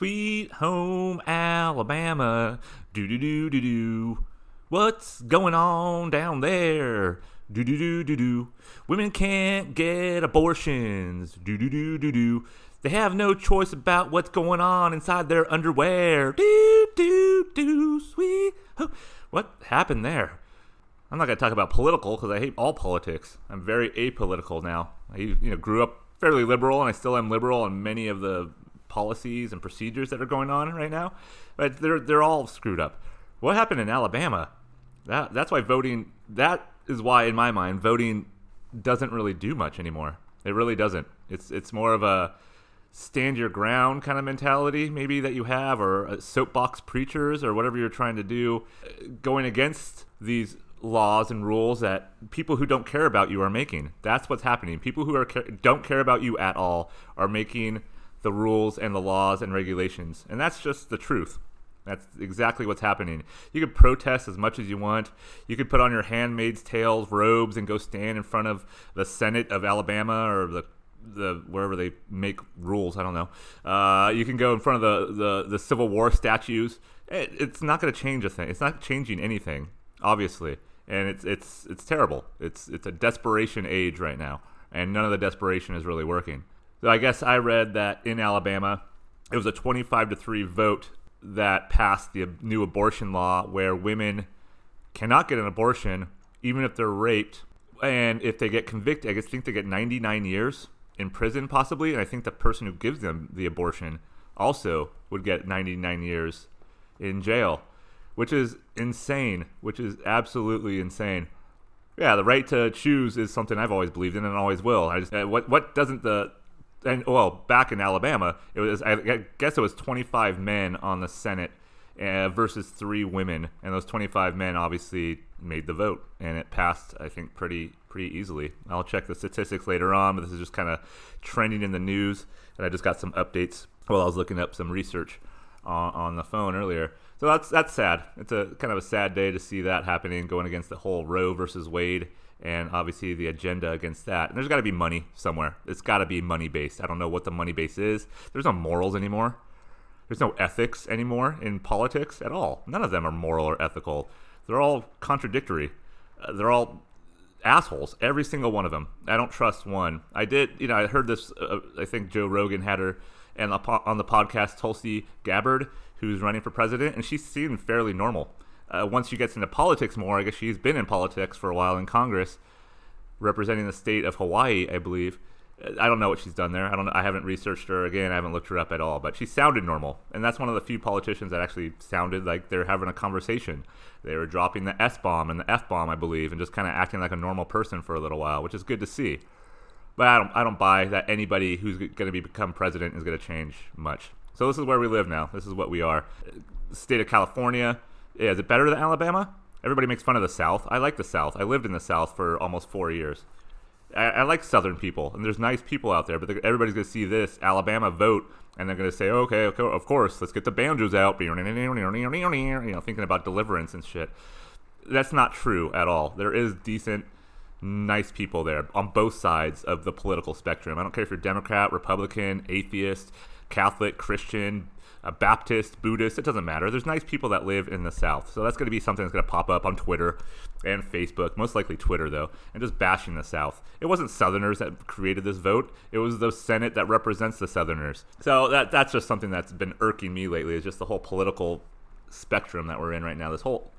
Sweet home Alabama. Do do do do do. What's going on down there? Do do do do do. Women can't get abortions. Do do do do do. They have no choice about what's going on inside their underwear. Do do do. Sweet. home. What happened there? I'm not going to talk about political because I hate all politics. I'm very apolitical now. I you know grew up fairly liberal and I still am liberal on many of the policies and procedures that are going on right now. But they're they're all screwed up. What happened in Alabama? That that's why voting that is why in my mind voting doesn't really do much anymore. It really doesn't. It's it's more of a stand your ground kind of mentality maybe that you have or soapbox preachers or whatever you're trying to do going against these laws and rules that people who don't care about you are making. That's what's happening. People who are don't care about you at all are making the rules and the laws and regulations, and that's just the truth. That's exactly what's happening. You could protest as much as you want. You could put on your handmaid's tales robes and go stand in front of the Senate of Alabama or the the wherever they make rules. I don't know. Uh, you can go in front of the the, the Civil War statues. It, it's not going to change a thing. It's not changing anything, obviously and it's it's it's terrible. It's it's a desperation age right now, and none of the desperation is really working. I guess I read that in Alabama, it was a 25 to three vote that passed the new abortion law, where women cannot get an abortion even if they're raped, and if they get convicted, I guess think they get 99 years in prison possibly, and I think the person who gives them the abortion also would get 99 years in jail which is insane, which is absolutely insane. Yeah, the right to choose is something I've always believed in and always will. I just uh, what what doesn't the and well back in Alabama it was I guess it was 25 men on the Senate uh, versus three women, and those 25 men obviously made the vote, and it passed I think pretty pretty easily. I'll check the statistics later on, but this is just kind of trending in the news, and I just got some updates while I was looking up some research on, on the phone earlier. So that's that's sad. It's a kind of a sad day to see that happening, going against the whole Roe versus Wade, and obviously the agenda against that. And there's got to be money somewhere. It's got to be money based. I don't know what the money base is. There's no morals anymore. There's no ethics anymore in politics at all. None of them are moral or ethical. They're all contradictory. Uh, they're all assholes. Every single one of them. I don't trust one. I did. You know, I heard this. Uh, I think Joe Rogan had her and on the podcast Tulsi Gabbard who's running for president, and she seemed fairly normal. Uh, once she gets into politics more, I guess she's been in politics for a while in Congress, representing the state of Hawaii, I believe. I don't know what she's done there. I don't. I haven't researched her again. I haven't looked her up at all. But she sounded normal, and that's one of the few politicians that actually sounded like they're having a conversation. They were dropping the S bomb and the F bomb, I believe, and just kind of acting like a normal person for a little while, which is good to see. But I don't. I don't buy that anybody who's going to be become president is going to change much. So this is where we live now. This is what we are. State of California. Yeah, is it better than Alabama? Everybody makes fun of the South. I like the South. I lived in the South for almost four years. I, I like Southern people, and there's nice people out there. But everybody's going to see this Alabama vote, and they're going to say, okay, okay, of course, let's get the banjos out. You know, thinking about deliverance and shit. That's not true at all. There is decent nice people there on both sides of the political spectrum. I don't care if you're Democrat, Republican, atheist, Catholic, Christian, a Baptist, Buddhist, it doesn't matter. There's nice people that live in the South. So that's going to be something that's going to pop up on Twitter and Facebook, most likely Twitter, though, and just bashing the South. It wasn't Southerners that created this vote, it was the Senate that represents the Southerners. So that, that's just something that's been irking me lately, is just the whole political spectrum that we're in right now. This whole,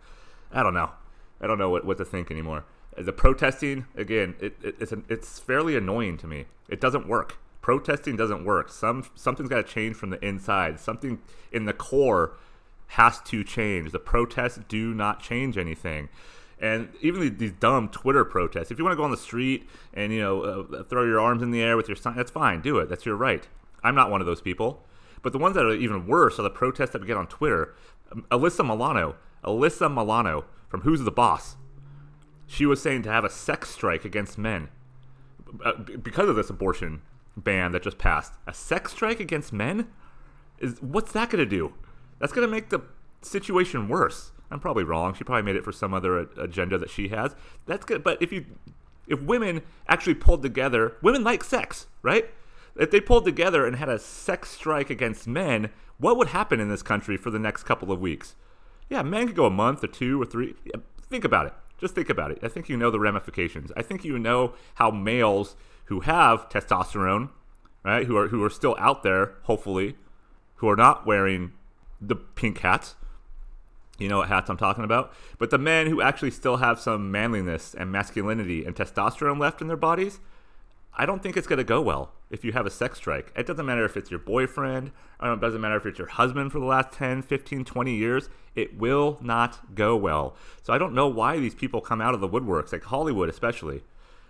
I don't know. I don't know what, what to think anymore. The protesting, again, it, it, it's, an, it's fairly annoying to me. It doesn't work protesting doesn't work. Some something's got to change from the inside. Something in the core has to change. The protests do not change anything. And even these dumb Twitter protests. If you want to go on the street and you know uh, throw your arms in the air with your sign, that's fine. Do it. That's your right. I'm not one of those people. But the ones that are even worse are the protests that we get on Twitter. Um, Alyssa Milano, Alyssa Milano from Who's the Boss. She was saying to have a sex strike against men uh, because of this abortion ban that just passed. A sex strike against men? Is what's that going to do? That's going to make the situation worse. I'm probably wrong. She probably made it for some other agenda that she has. That's good. But if you if women actually pulled together, women like sex, right? If they pulled together and had a sex strike against men, what would happen in this country for the next couple of weeks? Yeah, men could go a month or two or three. Yeah, think about it. Just think about it. I think you know the ramifications. I think you know how males who have testosterone, right, who are who are still out there, hopefully, who are not wearing the pink hats. You know what hats I'm talking about? But the men who actually still have some manliness and masculinity and testosterone left in their bodies, I don't think it's going to go well if you have a sex strike. It doesn't matter if it's your boyfriend, or it doesn't matter if it's your husband for the last 10, 15, 20 years. It will not go well. So I don't know why these people come out of the woodworks, like Hollywood especially,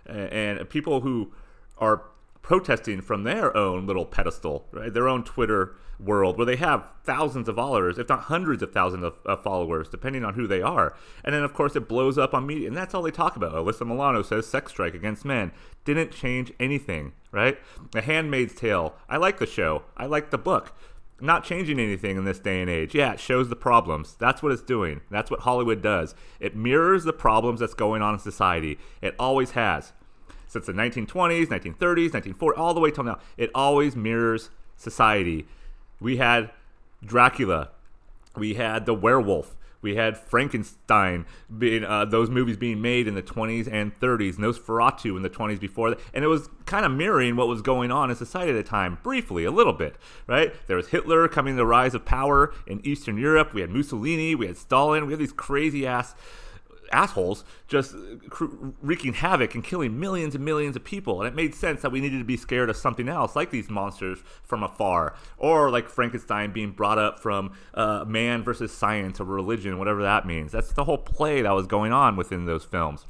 and people who are protesting from their own little pedestal, right? Their own Twitter world where they have thousands of followers, if not hundreds of thousands of, of, followers, depending on who they are. And then, of course, it blows up on media, and that's all they talk about. Alyssa Milano says sex strike against men didn't change anything, right? The Handmaid's Tale. I like the show. I like the book. Not changing anything in this day and age. Yeah, it shows the problems. That's what it's doing. That's what Hollywood does. It mirrors the problems that's going on in society. It always has since the 1920s, 1930s, 1940s, all the way till now. It always mirrors society. We had Dracula, we had the werewolf, we had Frankenstein, being, uh, those movies being made in the 20s and 30s, Nosferatu in the 20s before that. And it was kind of mirroring what was going on in society at the time, briefly, a little bit, right? There was Hitler coming to the rise of power in Eastern Europe. We had Mussolini, we had Stalin, we had these crazy ass assholes just wreaking havoc and killing millions and millions of people. And it made sense that we needed to be scared of something else, like these monsters from afar, or like Frankenstein being brought up from uh, man versus science or religion, whatever that means. That's the whole play that was going on within those films.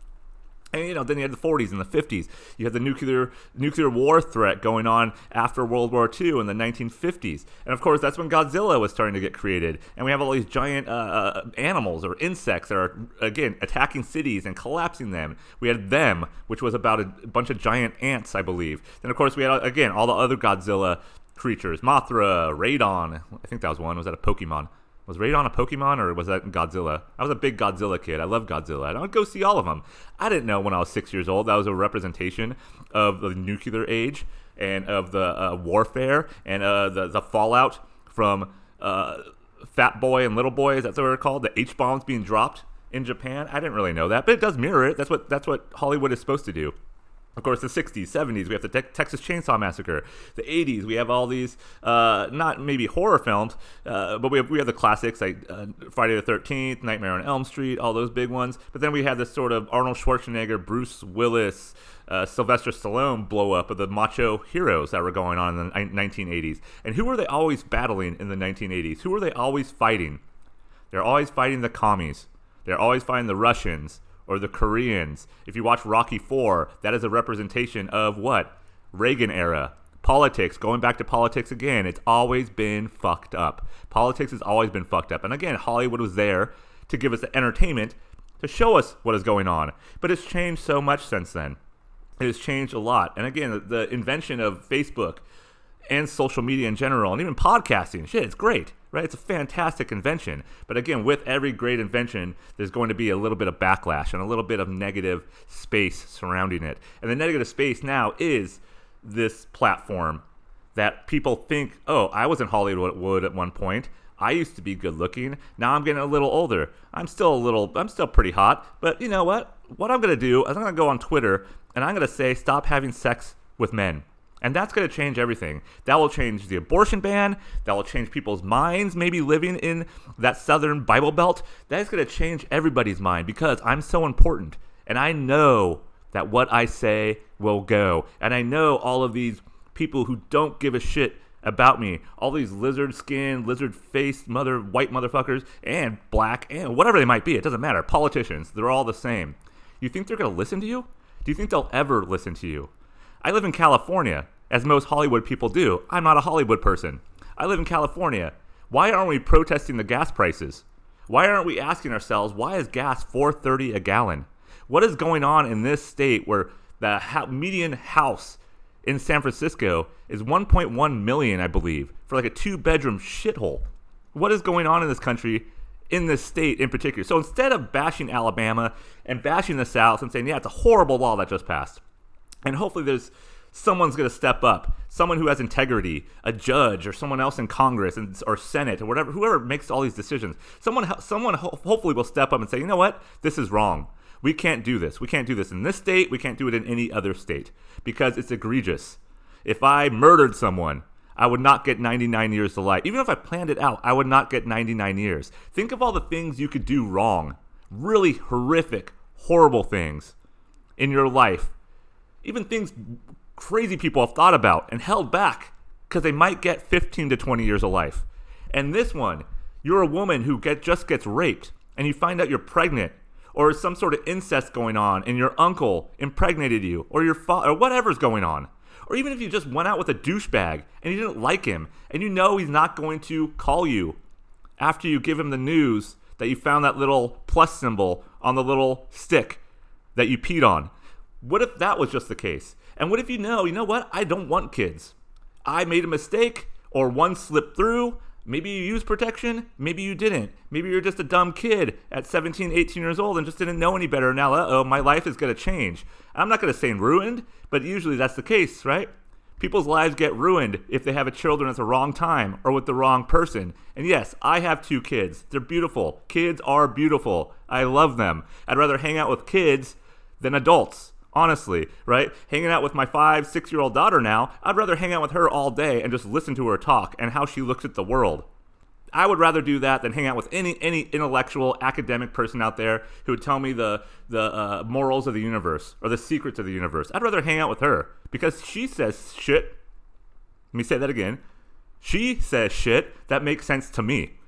And you know, then you had the 40s and the 50s. You had the nuclear nuclear war threat going on after World War II in the 1950s, and of course, that's when Godzilla was starting to get created. And we have all these giant uh, uh, animals or insects that are again attacking cities and collapsing them. We had them, which was about a bunch of giant ants, I believe. Then of course we had again all the other Godzilla creatures: Mothra, Rodan. I think that was one. Was that a Pokemon? Was Rodan a Pokemon or was that Godzilla? I was a big Godzilla kid. I love Godzilla. I would go see all of them. I didn't know when I was six years old that was a representation of the nuclear age and of the uh, warfare and uh, the the fallout from uh, Fat Boy and Little Boy. Is that what they're called? The H bombs being dropped in Japan. I didn't really know that, but it does mirror it. That's what that's what Hollywood is supposed to do. Of course, the 60s, 70s, we have the te- Texas Chainsaw Massacre. The 80s, we have all these, uh, not maybe horror films, uh, but we have, we have the classics like uh, Friday the 13th, Nightmare on Elm Street, all those big ones. But then we had this sort of Arnold Schwarzenegger, Bruce Willis, uh, Sylvester Stallone blow up of the macho heroes that were going on in the 1980s. And who were they always battling in the 1980s? Who were they always fighting? They're always fighting the commies. They're always fighting the Russians or the Koreans. If you watch Rocky 4, that is a representation of what? Reagan era. Politics, going back to politics again, it's always been fucked up. Politics has always been fucked up. And again, Hollywood was there to give us the entertainment to show us what is going on. But it's changed so much since then. It has changed a lot. And again, the, the invention of Facebook and social media in general, and even podcasting, shit, it's great right? It's a fantastic invention. But again, with every great invention, there's going to be a little bit of backlash and a little bit of negative space surrounding it. And the negative space now is this platform that people think, oh, I was in Hollywood at one point. I used to be good looking. Now I'm getting a little older. I'm still a little, I'm still pretty hot. But you know what? What I'm going to do is I'm going to go on Twitter and I'm going to say, stop having sex with men. And that's going to change everything. That will change the abortion ban. That will change people's minds, maybe living in that southern Bible belt. That is going to change everybody's mind because I'm so important. And I know that what I say will go. And I know all of these people who don't give a shit about me, all these lizard skin, lizard faced mother white motherfuckers, and black, and whatever they might be, it doesn't matter. Politicians, they're all the same. You think they're going to listen to you? Do you think they'll ever listen to you? I live in California, as most Hollywood people do. I'm not a Hollywood person. I live in California. Why aren't we protesting the gas prices? Why aren't we asking ourselves why is gas 4.30 a gallon? What is going on in this state where the median house in San Francisco is 1.1 million, I believe, for like a two-bedroom shithole? What is going on in this country in this state in particular. So instead of bashing Alabama and bashing the South and saying, yeah, it's a horrible law that just passed, and hopefully there's someone's going to step up. Someone who has integrity, a judge or someone else in Congress and, or Senate or whatever, whoever makes all these decisions. Someone, someone ho- hopefully will step up and say, you know what, this is wrong. We can't do this. We can't do this in this state. We can't do it in any other state because it's egregious. If I murdered someone, I would not get 99 years to life. Even if I planned it out, I would not get 99 years. Think of all the things you could do wrong. Really horrific, horrible things in your life. Even things crazy people have thought about and held back because they might get 15 to 20 years of life. And this one, you're a woman who get, just gets raped and you find out you're pregnant or some sort of incest going on and your uncle impregnated you or your father or whatever's going on. Or even if you just went out with a douchebag and you didn't like him and you know he's not going to call you after you give him the news that you found that little plus symbol on the little stick that you peed on. What if that was just the case? And what if you know, you know what? I don't want kids. I made a mistake or one slipped through. Maybe you used protection, maybe you didn't. Maybe you're just a dumb kid at 17, 18 years old and just didn't know any better. Now, uh oh, my life is going to change. I'm not going to say ruined, but usually that's the case, right? People's lives get ruined if they have a children at the wrong time or with the wrong person. And yes, I have two kids. They're beautiful. Kids are beautiful. I love them. I'd rather hang out with kids than adults honestly, right? Hanging out with my five, six year old daughter now, I'd rather hang out with her all day and just listen to her talk and how she looks at the world. I would rather do that than hang out with any any intellectual academic person out there who would tell me the the uh, morals of the universe or the secrets of the universe. I'd rather hang out with her because she says shit. Let me say that again. She says shit that makes sense to me.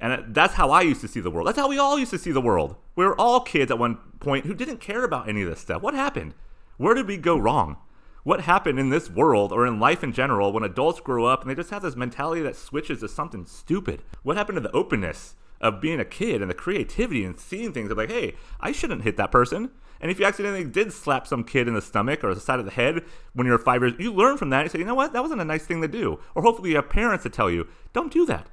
And that's how I used to see the world. That's how we all used to see the world. We were all kids at one point who didn't care about any of this stuff. What happened? Where did we go wrong? What happened in this world or in life in general when adults grow up and they just have this mentality that switches to something stupid? What happened to the openness of being a kid and the creativity and seeing things of like, hey, I shouldn't hit that person. And if you accidentally did slap some kid in the stomach or the side of the head when you're five years, you learn from that. You say, you know what, that wasn't a nice thing to do. Or hopefully you have parents to tell you, don't do that.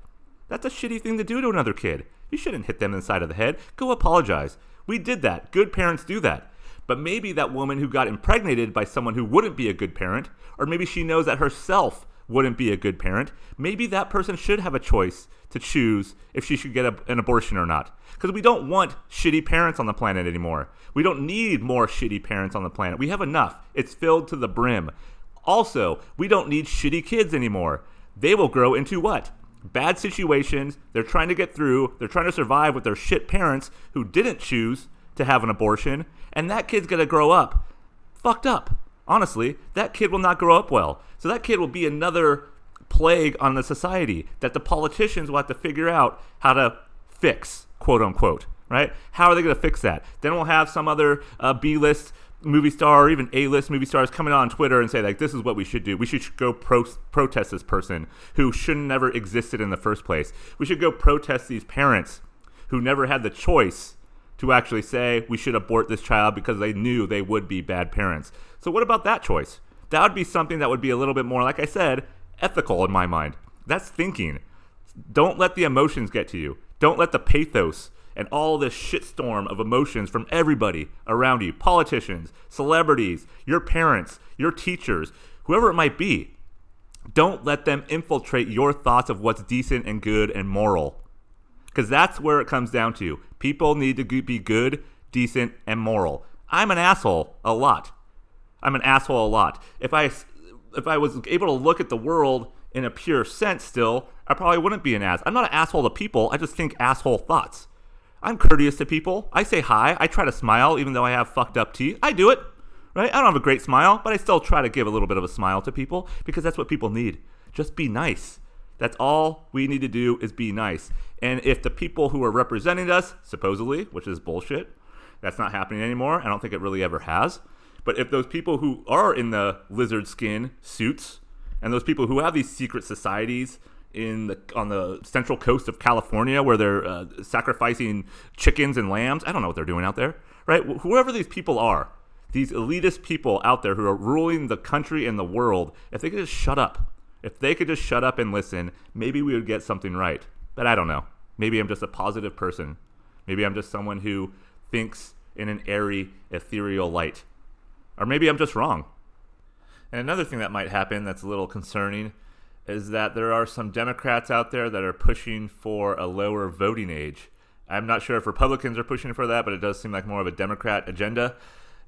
That's a shitty thing to do to another kid. You shouldn't hit them in the side of the head. Go apologize. We did that. Good parents do that. But maybe that woman who got impregnated by someone who wouldn't be a good parent, or maybe she knows that herself wouldn't be a good parent, maybe that person should have a choice to choose if she should get a, an abortion or not. Because we don't want shitty parents on the planet anymore. We don't need more shitty parents on the planet. We have enough. It's filled to the brim. Also, we don't need shitty kids anymore. They will grow into what? Bad situations. They're trying to get through. They're trying to survive with their shit parents who didn't choose to have an abortion. And that kid's going to grow up fucked up. Honestly, that kid will not grow up well. So that kid will be another plague on the society that the politicians will have to figure out how to fix, quote unquote. Right? How are they going to fix that? Then we'll have some other uh, B list movie star or even A-list movie stars coming on Twitter and say like this is what we should do. We should go pro- protest this person who should never existed in the first place. We should go protest these parents who never had the choice to actually say we should abort this child because they knew they would be bad parents. So what about that choice? That would be something that would be a little bit more like I said, ethical in my mind. That's thinking. Don't let the emotions get to you. Don't let the pathos and all this shitstorm of emotions from everybody around you politicians, celebrities, your parents, your teachers, whoever it might be. Don't let them infiltrate your thoughts of what's decent and good and moral. Because that's where it comes down to. People need to be good, decent, and moral. I'm an asshole a lot. I'm an asshole a lot. If I if I was able to look at the world in a pure sense still, I probably wouldn't be an ass. I'm not an asshole to people. I just think asshole thoughts. I'm courteous to people. I say hi. I try to smile even though I have fucked up teeth. I do it, right? I don't have a great smile, but I still try to give a little bit of a smile to people because that's what people need. Just be nice. That's all we need to do is be nice. And if the people who are representing us, supposedly, which is bullshit, that's not happening anymore. I don't think it really ever has. But if those people who are in the lizard skin suits and those people who have these secret societies in the on the central coast of California where they're uh, sacrificing chickens and lambs. I don't know what they're doing out there, right? Whoever these people are, these elitist people out there who are ruling the country and the world, if they could just shut up, if they could just shut up and listen, maybe we would get something right. But I don't know. Maybe I'm just a positive person. Maybe I'm just someone who thinks in an airy, ethereal light. Or maybe I'm just wrong. And another thing that might happen that's a little concerning is that there are some Democrats out there that are pushing for a lower voting age. I'm not sure if Republicans are pushing for that, but it does seem like more of a Democrat agenda.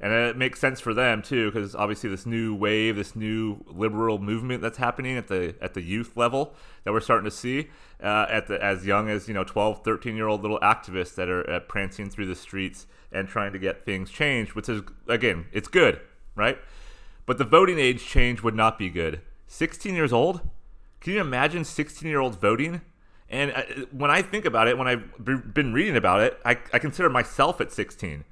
And it makes sense for them too, because obviously this new wave, this new liberal movement that's happening at the at the youth level that we're starting to see uh, at the as young as you know 12, 13 year old little activists that are uh, prancing through the streets and trying to get things changed, which is again, it's good, right? But the voting age change would not be good. 16 years old? Can you imagine 16 year olds voting? And uh, when I think about it, when I've been reading about it, I, I consider myself at 16.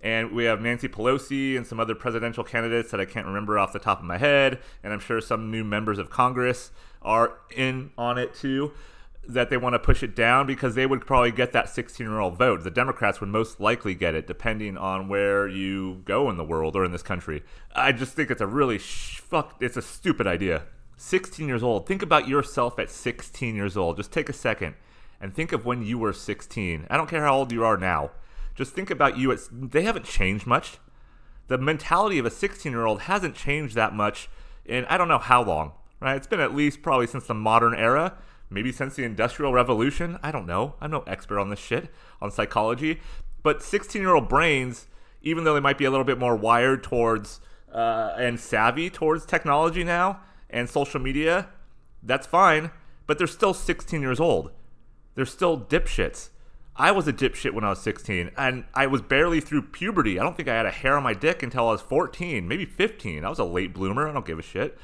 And we have Nancy Pelosi and some other presidential candidates that I can't remember off the top of my head. And I'm sure some new members of Congress are in on it too, that they want to push it down because they would probably get that 16 year old vote. The Democrats would most likely get it, depending on where you go in the world or in this country. I just think it's a really sh- fuck, it's a stupid idea. 16 years old. Think about yourself at 16 years old. Just take a second and think of when you were 16. I don't care how old you are now. Just think about you. It's, they haven't changed much. The mentality of a 16 year old hasn't changed that much in I don't know how long, right? It's been at least probably since the modern era, maybe since the Industrial Revolution. I don't know. I'm no expert on this shit, on psychology. But 16 year old brains, even though they might be a little bit more wired towards uh, and savvy towards technology now and social media, that's fine. But they're still 16 years old. They're still dipshits. I was a dipshit when I was 16, and I was barely through puberty. I don't think I had a hair on my dick until I was 14, maybe 15. I was a late bloomer. I don't give a shit.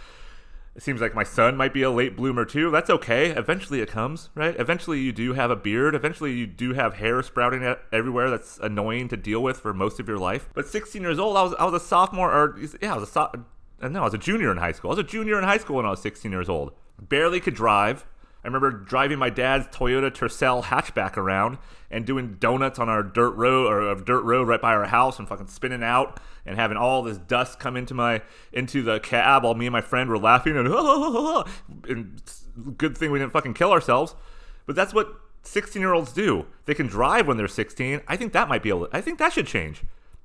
It seems like my son might be a late bloomer too. That's okay. Eventually it comes, right? Eventually you do have a beard. Eventually you do have hair sprouting everywhere that's annoying to deal with for most of your life. But 16 years old, I was I was a sophomore or yeah, I was a so, no, I was a junior in high school. I was a junior in high school when I was 16 years old. Barely could drive I remember driving my dad's Toyota Tercel hatchback around and doing donuts on our dirt road or a dirt road right by our house and fucking spinning out and having all this dust come into my into the cab while me and my friend were laughing and, and good thing we didn't fucking kill ourselves. But that's what 16 year olds do. They can drive when they're 16. I think that might be a. I think that should change.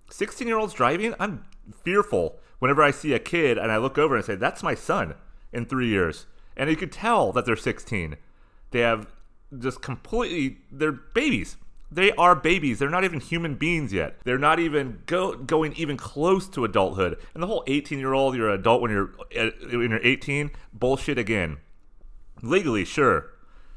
16 year olds driving. I'm fearful whenever I see a kid and I look over and say, "That's my son." In three years and you could tell that they're 16. They have just completely they're babies. They are babies. They're not even human beings yet. They're not even go, going even close to adulthood. And the whole 18 year old, you're an adult when you're uh, when you're 18, bullshit again. Legally, sure.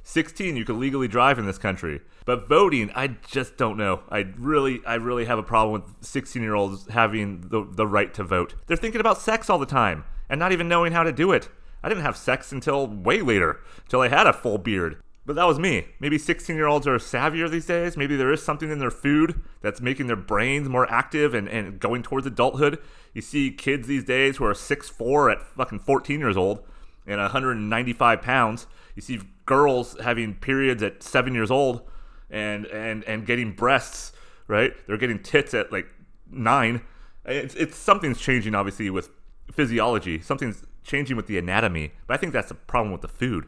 16, you can legally drive in this country. But voting, I just don't know. I really, I really have a problem with 16 year olds having the, the right to vote. They're thinking about sex all the time and not even knowing how to do it. I didn't have sex until way later, until I had a full beard. But that was me. Maybe 16 year olds are savvier these days. Maybe there is something in their food that's making their brains more active and, and going towards adulthood. You see kids these days who are 6'4 at fucking 14 years old and 195 pounds. You see girls having periods at seven years old and, and, and getting breasts, right? They're getting tits at like nine. It's, it's something's changing, obviously, with physiology. Something's changing with the anatomy. But I think that's a problem with the food.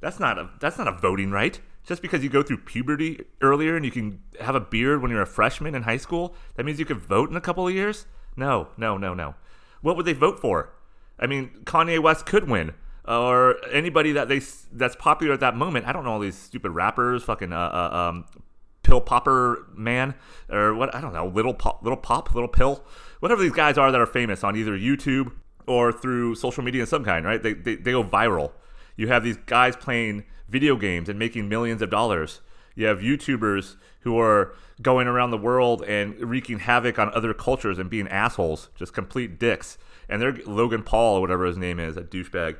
That's not a that's not a voting right. Just because you go through puberty earlier and you can have a beard when you're a freshman in high school, that means you could vote in a couple of years? No, no, no, no. What would they vote for? I mean, Kanye West could win, or anybody that they that's popular at that moment. I don't know all these stupid rappers, fucking uh, uh, um, pill popper man, or what? I don't know, little pop, little pop, little pill, whatever these guys are that are famous on either YouTube or through social media of some kind, right? They, they, they go viral. You have these guys playing video games and making millions of dollars. You have YouTubers who are going around the world and wreaking havoc on other cultures and being assholes, just complete dicks. And they're Logan Paul or whatever his name is, a douchebag.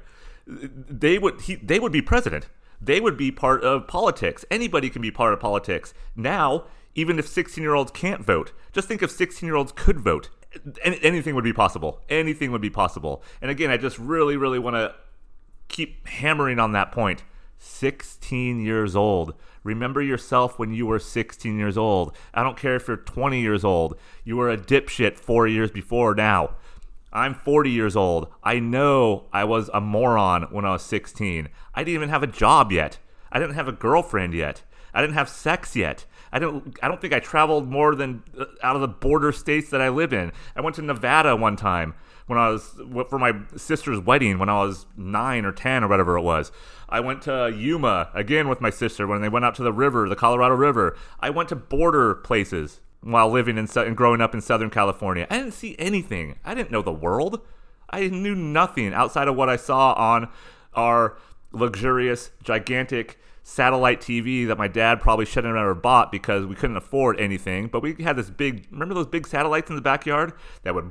They would he, they would be president. They would be part of politics. Anybody can be part of politics. Now, even if 16 year olds can't vote, just think if 16 year olds could vote anything would be possible. Anything would be possible. And again, I just really, really want to keep hammering on that point. 16 years old. Remember yourself when you were 16 years old. I don't care if you're 20 years old. You were a dipshit four years before now. I'm 40 years old. I know I was a moron when I was 16. I didn't even have a job yet. I didn't have a girlfriend yet. I didn't have sex yet. I don't I don't think I traveled more than uh, out of the border states that I live in. I went to Nevada one time when I was for my sister's wedding when I was nine or ten or whatever it was. I went to Yuma again with my sister when they went out to the river, the Colorado River. I went to border places while living in and growing up in Southern California. I didn't see anything. I didn't know the world. I knew nothing outside of what I saw on our luxurious, gigantic satellite TV that my dad probably shouldn't have ever bought because we couldn't afford anything. But we had this big, remember those big satellites in the backyard that would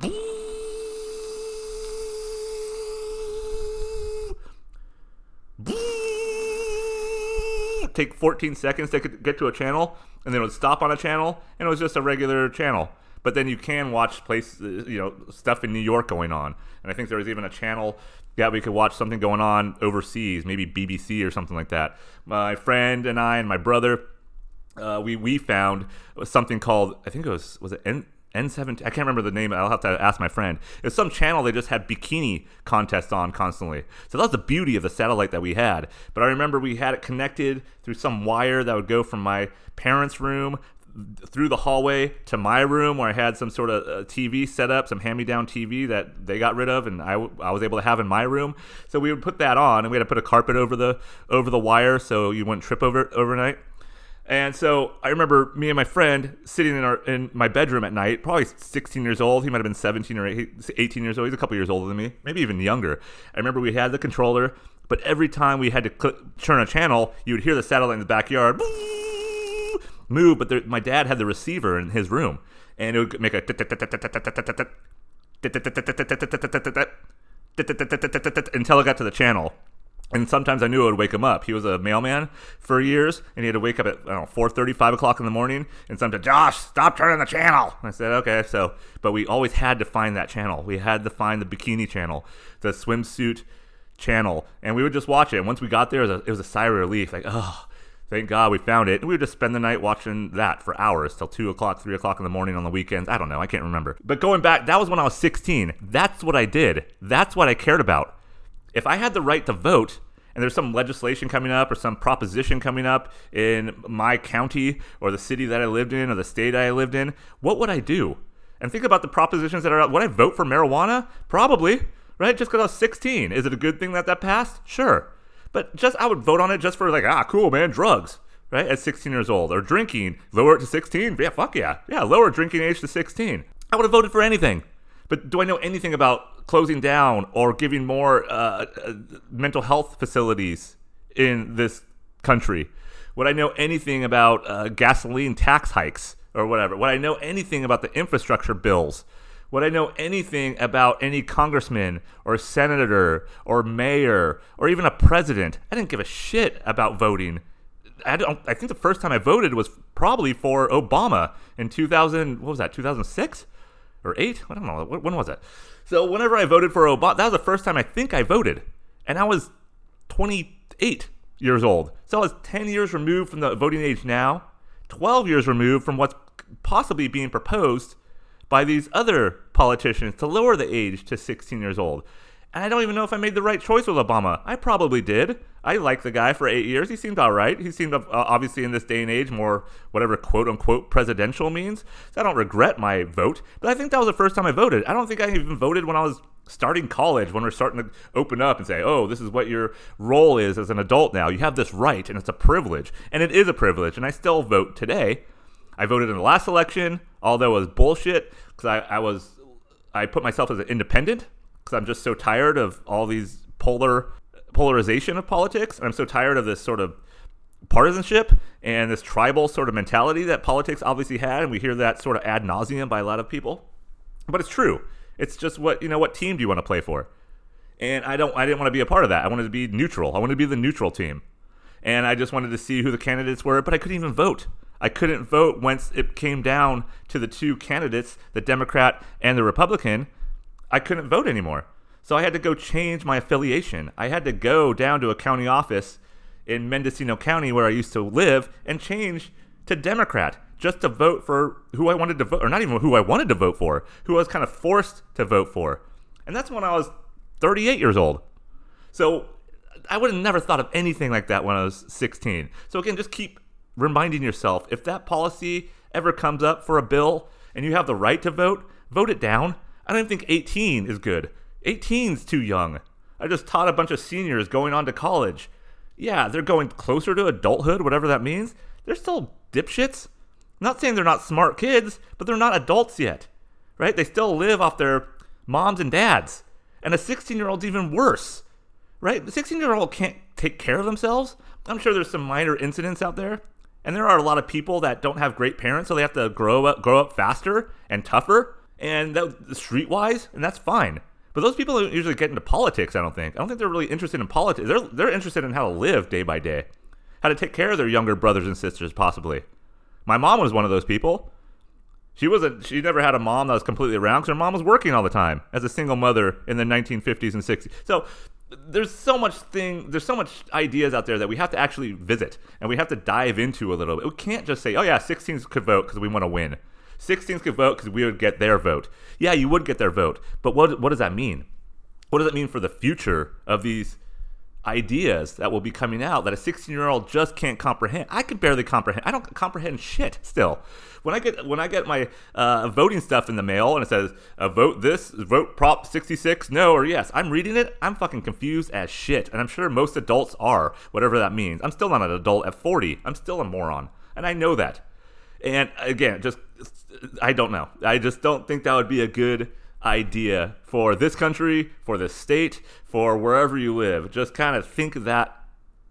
take 14 seconds to get to a channel, and then it would stop on a channel, and it was just a regular channel. But then you can watch place, you know, stuff in New York going on, and I think there was even a channel that we could watch something going on overseas, maybe BBC or something like that. My friend and I and my brother, uh, we we found something called I think it was was it N7. I can't remember the name. I'll have to ask my friend. It's some channel they just had bikini contests on constantly. So that's the beauty of the satellite that we had. But I remember we had it connected through some wire that would go from my parents' room through the hallway to my room where I had some sort of uh, TV set up, some hand me down TV that they got rid of, and I, I was able to have in my room. So we would put that on, and we had to put a carpet over the over the wire so you wouldn't trip over it overnight. And so I remember me and my friend sitting in our in my bedroom at night, probably 16 years old. He might have been 17 or 18 years old. He's a couple years older than me, maybe even younger. I remember we had the controller, but every time we had to turn a channel, you would hear the satellite in the backyard move. But there, my dad had the receiver in his room, and it would make a until it got to the channel and sometimes I knew it would wake him up. He was a mailman for years, and he had to wake up at I don't know 4:30, 5 o'clock in the morning, and sometimes Josh, stop turning the channel. And I said okay. So, but we always had to find that channel. We had to find the bikini channel, the swimsuit channel, and we would just watch it. And once we got there, it was a, it was a sigh of relief, like oh. Thank God we found it. And we would just spend the night watching that for hours till 2 o'clock, 3 o'clock in the morning on the weekends. I don't know. I can't remember. But going back, that was when I was 16. That's what I did. That's what I cared about if I had the right to vote, and there's some legislation coming up or some proposition coming up in my county or the city that I lived in or the state I lived in, what would I do? And think about the propositions that are out. Would I vote for marijuana? Probably, right? Just because I was 16. Is it a good thing that that passed? Sure. But just I would vote on it just for like, ah, cool, man, drugs, right? At 16 years old. Or drinking, lower it to 16? Yeah, fuck yeah. Yeah, lower drinking age to 16. I would have voted for anything. But do I know anything about closing down or giving more uh, uh, mental health facilities in this country? Would I know anything about uh, gasoline tax hikes or whatever? Would I know anything about the infrastructure bills? Would I know anything about any congressman or senator or mayor or even a president? I didn't give a shit about voting. I don't. I think the first time I voted was probably for Obama in 2000. What was that? 2006 or eight. I don't know. When was it? So whenever I voted for Obama, that was the first time I think I voted, and I was 28 years old. So I was 10 years removed from the voting age now, 12 years removed from what's possibly being proposed by these other politicians to lower the age to 16 years old. And I don't even know if I made the right choice with Obama. I probably did. I liked the guy for eight years. He seemed all right. He seemed uh, obviously in this day and age more whatever quote unquote presidential means. So I don't regret my vote. But I think that was the first time I voted. I don't think I even voted when I was starting college when we're starting to open up and say, oh, this is what your role is as an adult now. You have this right, and it's a privilege. And it is a privilege, and I still vote today. I voted in the last election, although it was bullshit because I, I was I put myself as an independent because I'm just so tired of all these polar polarization of politics. I'm so tired of this sort of partisanship and this tribal sort of mentality that politics obviously had, and we hear that sort of ad nauseum by a lot of people. But it's true. It's just what you know. What team do you want to play for? And I don't. I didn't want to be a part of that. I wanted to be neutral. I wanted to be the neutral team, and I just wanted to see who the candidates were. But I couldn't even vote. I couldn't vote once it came down to the two candidates, the Democrat and the Republican. I couldn't vote anymore. So I had to go change my affiliation. I had to go down to a county office in Mendocino County where I used to live and change to Democrat just to vote for who I wanted to vote, or not even who I wanted to vote for, who I was kind of forced to vote for. And that's when I was 38 years old. So I would have never thought of anything like that when I was 16. So again, just keep reminding yourself if that policy ever comes up for a bill and you have the right to vote, vote it down. I don't think 18 is good. 18's too young. I just taught a bunch of seniors going on to college. Yeah, they're going closer to adulthood, whatever that means. They're still dipshits. Not saying they're not smart kids, but they're not adults yet, right? They still live off their moms and dads. And a 16 year old's even worse, right? The 16 year old can't take care of themselves. I'm sure there's some minor incidents out there. And there are a lot of people that don't have great parents, so they have to grow up, grow up faster and tougher, and that, streetwise, and that's fine. But those people don't usually get into politics. I don't think. I don't think they're really interested in politics. They're they're interested in how to live day by day, how to take care of their younger brothers and sisters, possibly. My mom was one of those people. She wasn't. She never had a mom that was completely around because her mom was working all the time as a single mother in the 1950s and 60s. So there's so much thing. There's so much ideas out there that we have to actually visit and we have to dive into a little bit. We can't just say, "Oh yeah, 16s could vote because we want to win." 16s could vote because we would get their vote. Yeah, you would get their vote, but what what does that mean? What does that mean for the future of these ideas that will be coming out that a 16 year old just can't comprehend? I can barely comprehend. I don't comprehend shit still. When I get when I get my uh, voting stuff in the mail and it says uh, vote this, vote Prop 66, no or yes, I'm reading it. I'm fucking confused as shit, and I'm sure most adults are, whatever that means. I'm still not an adult at 40. I'm still a moron, and I know that. And again, just I don't know. I just don't think that would be a good idea for this country, for this state, for wherever you live. Just kind of think that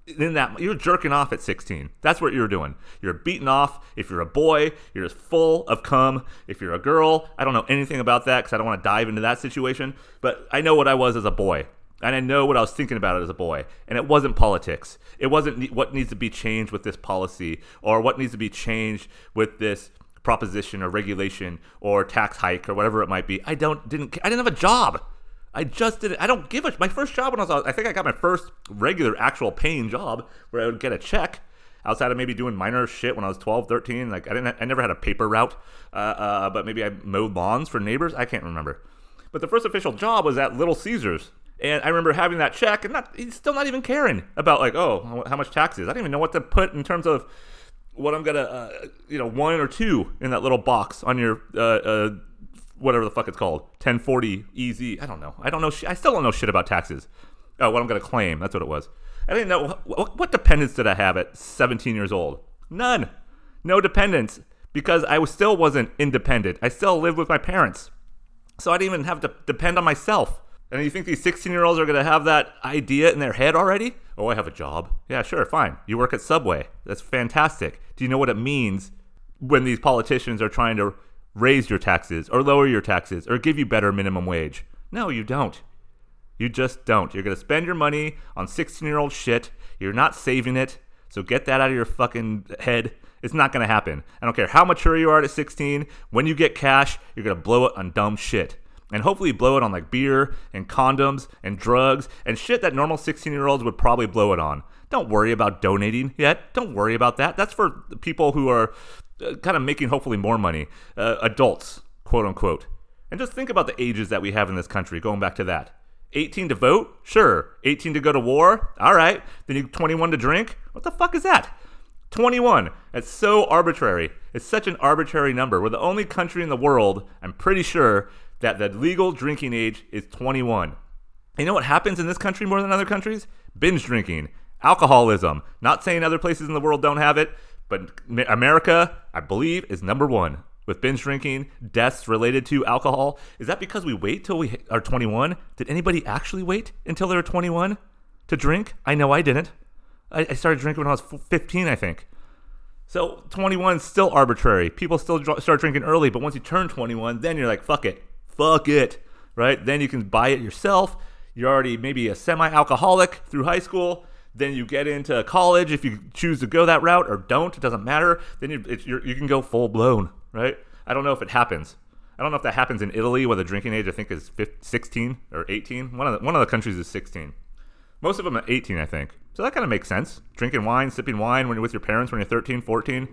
in that you're jerking off at 16. That's what you're doing. You're beating off. If you're a boy, you're just full of cum. If you're a girl, I don't know anything about that because I don't want to dive into that situation. But I know what I was as a boy. And I know what I was thinking about it as a boy. And it wasn't politics. It wasn't what needs to be changed with this policy or what needs to be changed with this proposition or regulation or tax hike or whatever it might be. I don't didn't I didn't have a job. I just didn't. I don't give a. My first job when I was, I think I got my first regular, actual paying job where I would get a check outside of maybe doing minor shit when I was 12, 13. Like I didn't, I never had a paper route, uh, uh, but maybe I mowed lawns for neighbors. I can't remember. But the first official job was at Little Caesars, and I remember having that check and not, he's still not even caring about like, oh, how much taxes. I didn't even know what to put in terms of what I'm gonna, uh, you know, one or two in that little box on your, uh, uh, whatever the fuck it's called, 1040 EZ. I don't know. I don't know. Sh- I still don't know shit about taxes. Oh, what I'm gonna claim. That's what it was. I didn't know what, what dependents did I have at 17 years old. None. No dependents because I was, still wasn't independent. I still lived with my parents, so I didn't even have to depend on myself. And you think these 16 year olds are going to have that idea in their head already? Oh, I have a job. Yeah, sure, fine. You work at Subway. That's fantastic. Do you know what it means when these politicians are trying to raise your taxes or lower your taxes or give you better minimum wage? No, you don't. You just don't. You're going to spend your money on 16 year old shit. You're not saving it. So get that out of your fucking head. It's not going to happen. I don't care how mature you are at 16. When you get cash, you're going to blow it on dumb shit and hopefully blow it on like beer and condoms and drugs and shit that normal 16 year olds would probably blow it on. Don't worry about donating yet. Don't worry about that. That's for people who are uh, kind of making hopefully more money, uh, adults, quote unquote. And just think about the ages that we have in this country, going back to that. 18 to vote? Sure. 18 to go to war? All right. Then you 21 to drink? What the fuck is that? 21. It's so arbitrary. It's such an arbitrary number. We're the only country in the world, I'm pretty sure, that the legal drinking age is 21. You know what happens in this country more than other countries? Binge drinking, alcoholism. Not saying other places in the world don't have it, but America, I believe, is number one with binge drinking, deaths related to alcohol. Is that because we wait till we are 21? Did anybody actually wait until they were 21 to drink? I know I didn't. I, I started drinking when I was 15, I think. So 21 is still arbitrary. People still dr- start drinking early, but once you turn 21, then you're like, fuck it fuck it, right? Then you can buy it yourself. You're already maybe a semi alcoholic through high school. Then you get into college if you choose to go that route or don't. It doesn't matter. Then you, you can go full blown, right? I don't know if it happens. I don't know if that happens in Italy where the drinking age I think is 15, 16 or 18. One of the, one of the countries is 16. Most of them are 18, I think. So that kind of makes sense. Drinking wine, sipping wine when you're with your parents when you're 13, 14,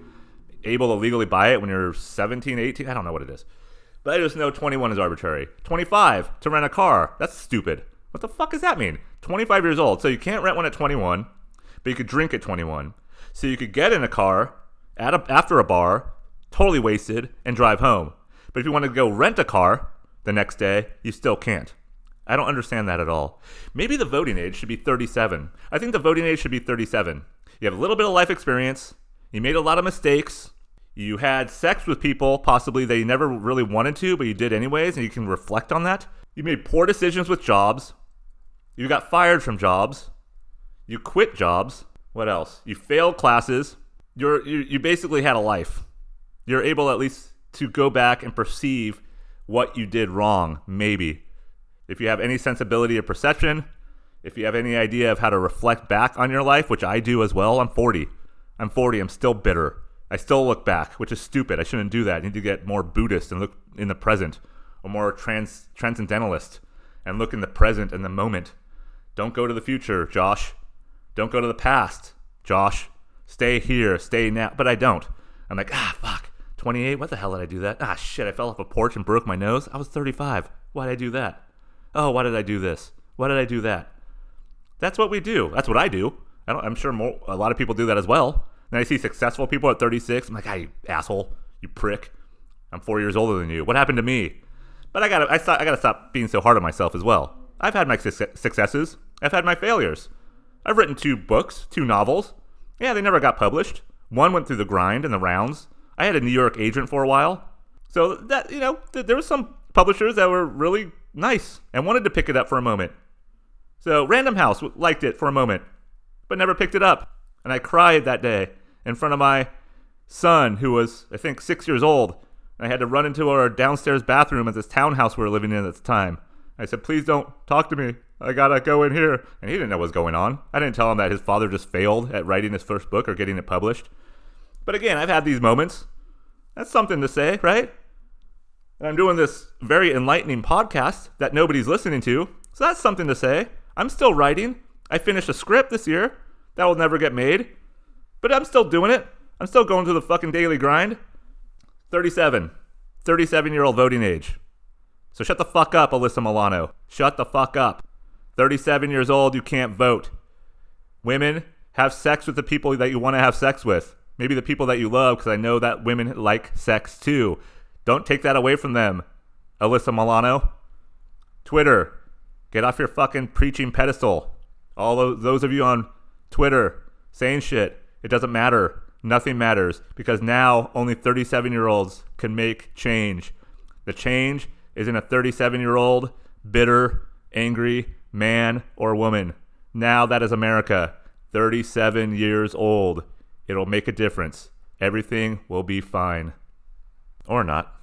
able to legally buy it when you're 17, 18. I don't know what it is. But I just know 21 is arbitrary. 25 to rent a car. That's stupid. What the fuck does that mean? 25 years old. So you can't rent one at 21, but you could drink at 21. So you could get in a car at a, after a bar, totally wasted, and drive home. But if you want to go rent a car, the next day, you still can't. I don't understand that at all. Maybe the voting age should be 37. I think the voting age should be 37. You have a little bit of life experience, you made a lot of mistakes, you had sex with people possibly that you never really wanted to, but you did anyways, and you can reflect on that. You made poor decisions with jobs, you got fired from jobs, you quit jobs. What else? You failed classes. You're, you, you basically had a life. You're able at least to go back and perceive what you did wrong, maybe. If you have any sensibility of perception, if you have any idea of how to reflect back on your life, which I do as well, I'm 40. I'm 40. I'm still bitter. I still look back, which is stupid. I shouldn't do that. I need to get more Buddhist and look in the present, or more trans transcendentalist and look in the present and the moment. Don't go to the future, Josh. Don't go to the past, Josh. Stay here, stay now. But I don't. I'm like, ah, fuck. 28? What the hell did I do that? Ah, shit, I fell off a porch and broke my nose. I was 35. Why did I do that? Oh, why did I do this? Why did I do that? That's what we do. That's what I do. I am sure more, a lot of people do that as well. And I see successful people at 36. I'm like, hey, asshole, you prick. I'm four years older than you. What happened to me? But I gotta, I, I gotta stop being so hard on myself as well. I've had my successes. I've had my failures. I've written two books, two novels. Yeah, they never got published. One went through the grind and the rounds. I had a New York agent for a while. So that, you know, th- there were some publishers that were really nice and wanted to pick it up for a moment. So Random House liked it for a moment, but never picked it up. And I cried that day in front of my son, who was, I think, six years old. I had to run into our downstairs bathroom at this townhouse we were living in at the time. I said, please don't talk to me. I gotta go in here. And he didn't know what was going on. I didn't tell him that his father just failed at writing his first book or getting it published. But again, I've had these moments. That's something to say, right? And I'm doing this very enlightening podcast that nobody's listening to. So that's something to say. I'm still writing. I finished a script this year that will never get made. But I'm still doing it. I'm still going through the fucking daily grind. 37. 37 year old voting age. So shut the fuck up, Alyssa Milano. Shut the fuck up. 37 years old, you can't vote. Women, have sex with the people that you want to have sex with maybe the people that you love, because I know that women like sex too. Don't take that away from them, Alyssa Milano. Twitter, get off your fucking preaching pedestal. All those of you on Twitter saying shit, it doesn't matter. Nothing matters because now only 37 year olds can make change. The change is in a 37 year old, bitter, angry man or woman. Now that is America, 37 years old. It'll make a difference. Everything will be fine. Or not.